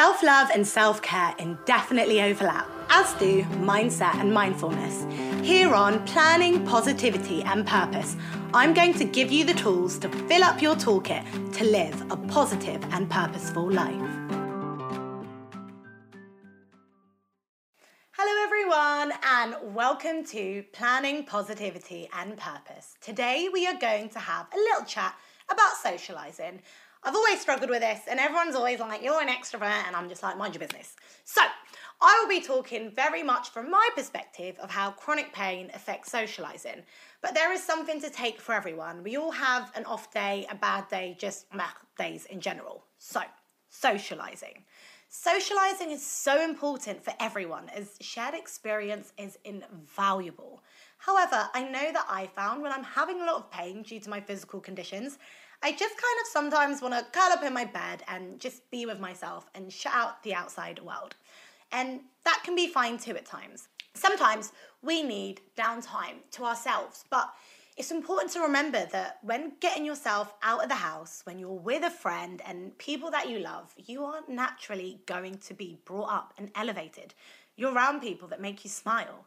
Self love and self care indefinitely overlap, as do mindset and mindfulness. Here on Planning Positivity and Purpose, I'm going to give you the tools to fill up your toolkit to live a positive and purposeful life. Hello, everyone, and welcome to Planning Positivity and Purpose. Today, we are going to have a little chat about socializing. I've always struggled with this, and everyone's always like, You're an extrovert, and I'm just like, Mind your business. So, I will be talking very much from my perspective of how chronic pain affects socializing. But there is something to take for everyone. We all have an off day, a bad day, just meh, days in general. So, socializing. Socializing is so important for everyone as shared experience is invaluable. However, I know that I found when I'm having a lot of pain due to my physical conditions, I just kind of sometimes want to curl up in my bed and just be with myself and shut out the outside world. And that can be fine too at times. Sometimes we need downtime to ourselves, but it's important to remember that when getting yourself out of the house, when you're with a friend and people that you love, you are naturally going to be brought up and elevated. You're around people that make you smile.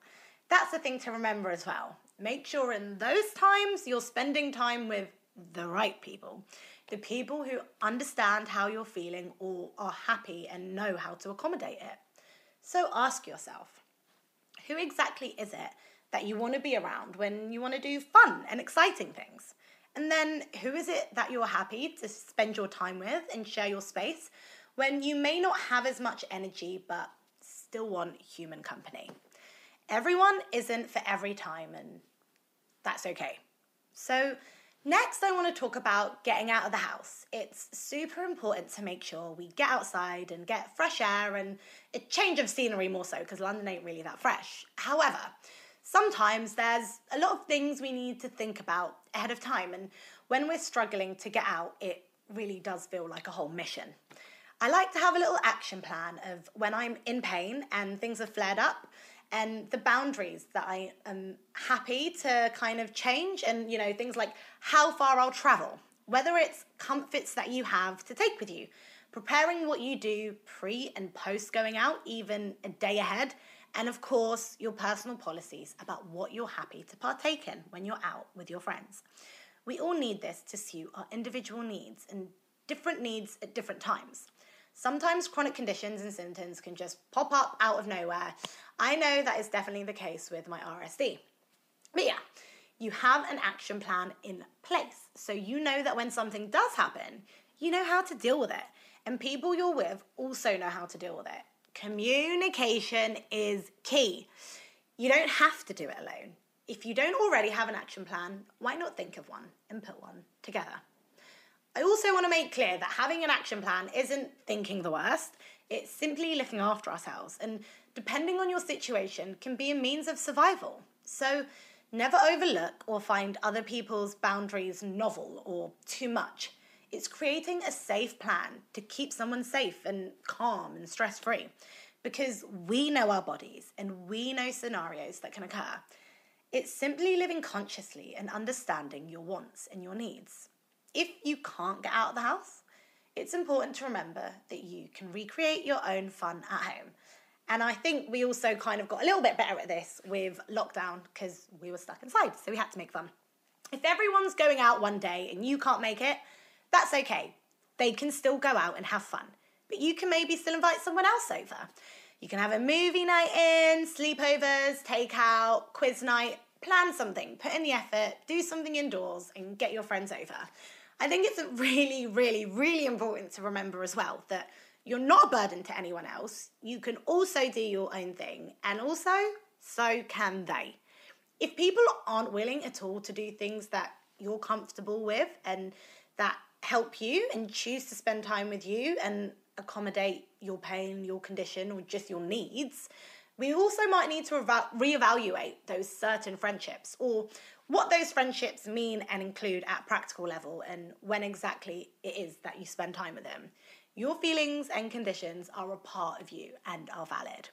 That's the thing to remember as well. Make sure in those times you're spending time with the right people, the people who understand how you're feeling or are happy and know how to accommodate it. So ask yourself who exactly is it that you want to be around when you want to do fun and exciting things? And then who is it that you're happy to spend your time with and share your space when you may not have as much energy but still want human company? Everyone isn't for every time, and that's okay. So, Next, I want to talk about getting out of the house. It's super important to make sure we get outside and get fresh air and a change of scenery more so, because London ain't really that fresh. However, sometimes there's a lot of things we need to think about ahead of time, and when we're struggling to get out, it really does feel like a whole mission. I like to have a little action plan of when I'm in pain and things have flared up and the boundaries that I am happy to kind of change, and you know, things like how far I'll travel, whether it's comforts that you have to take with you, preparing what you do pre and post going out, even a day ahead, and of course, your personal policies about what you're happy to partake in when you're out with your friends. We all need this to suit our individual needs and different needs at different times. Sometimes chronic conditions and symptoms can just pop up out of nowhere. I know that is definitely the case with my RSD. But yeah, you have an action plan in place. So you know that when something does happen, you know how to deal with it. And people you're with also know how to deal with it. Communication is key. You don't have to do it alone. If you don't already have an action plan, why not think of one and put one together? I also want to make clear that having an action plan isn't thinking the worst, it's simply looking after ourselves. And depending on your situation, can be a means of survival. So never overlook or find other people's boundaries novel or too much. It's creating a safe plan to keep someone safe and calm and stress free because we know our bodies and we know scenarios that can occur. It's simply living consciously and understanding your wants and your needs if you can't get out of the house, it's important to remember that you can recreate your own fun at home. And I think we also kind of got a little bit better at this with lockdown because we were stuck inside, so we had to make fun. If everyone's going out one day and you can't make it, that's okay. They can still go out and have fun. But you can maybe still invite someone else over. You can have a movie night in, sleepovers, takeout, quiz night, plan something, put in the effort, do something indoors, and get your friends over. I think it's really, really, really important to remember as well that you're not a burden to anyone else. You can also do your own thing, and also, so can they. If people aren't willing at all to do things that you're comfortable with and that help you and choose to spend time with you and accommodate your pain, your condition, or just your needs, we also might need to re- reevaluate those certain friendships or what those friendships mean and include at practical level and when exactly it is that you spend time with them. Your feelings and conditions are a part of you and are valid.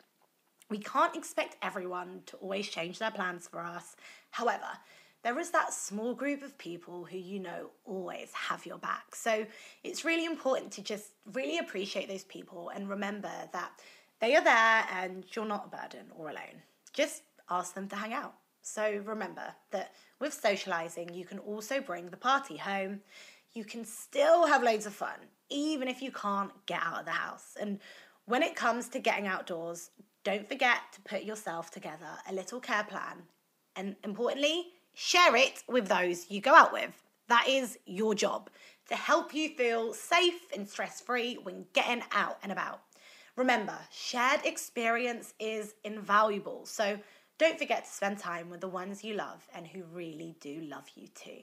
We can't expect everyone to always change their plans for us. However, there is that small group of people who you know always have your back. So it's really important to just really appreciate those people and remember that they are there and you're not a burden or alone. Just ask them to hang out. So remember that with socializing, you can also bring the party home. You can still have loads of fun, even if you can't get out of the house. And when it comes to getting outdoors, don't forget to put yourself together a little care plan. And importantly, share it with those you go out with. That is your job to help you feel safe and stress free when getting out and about. Remember, shared experience is invaluable. So don't forget to spend time with the ones you love and who really do love you too.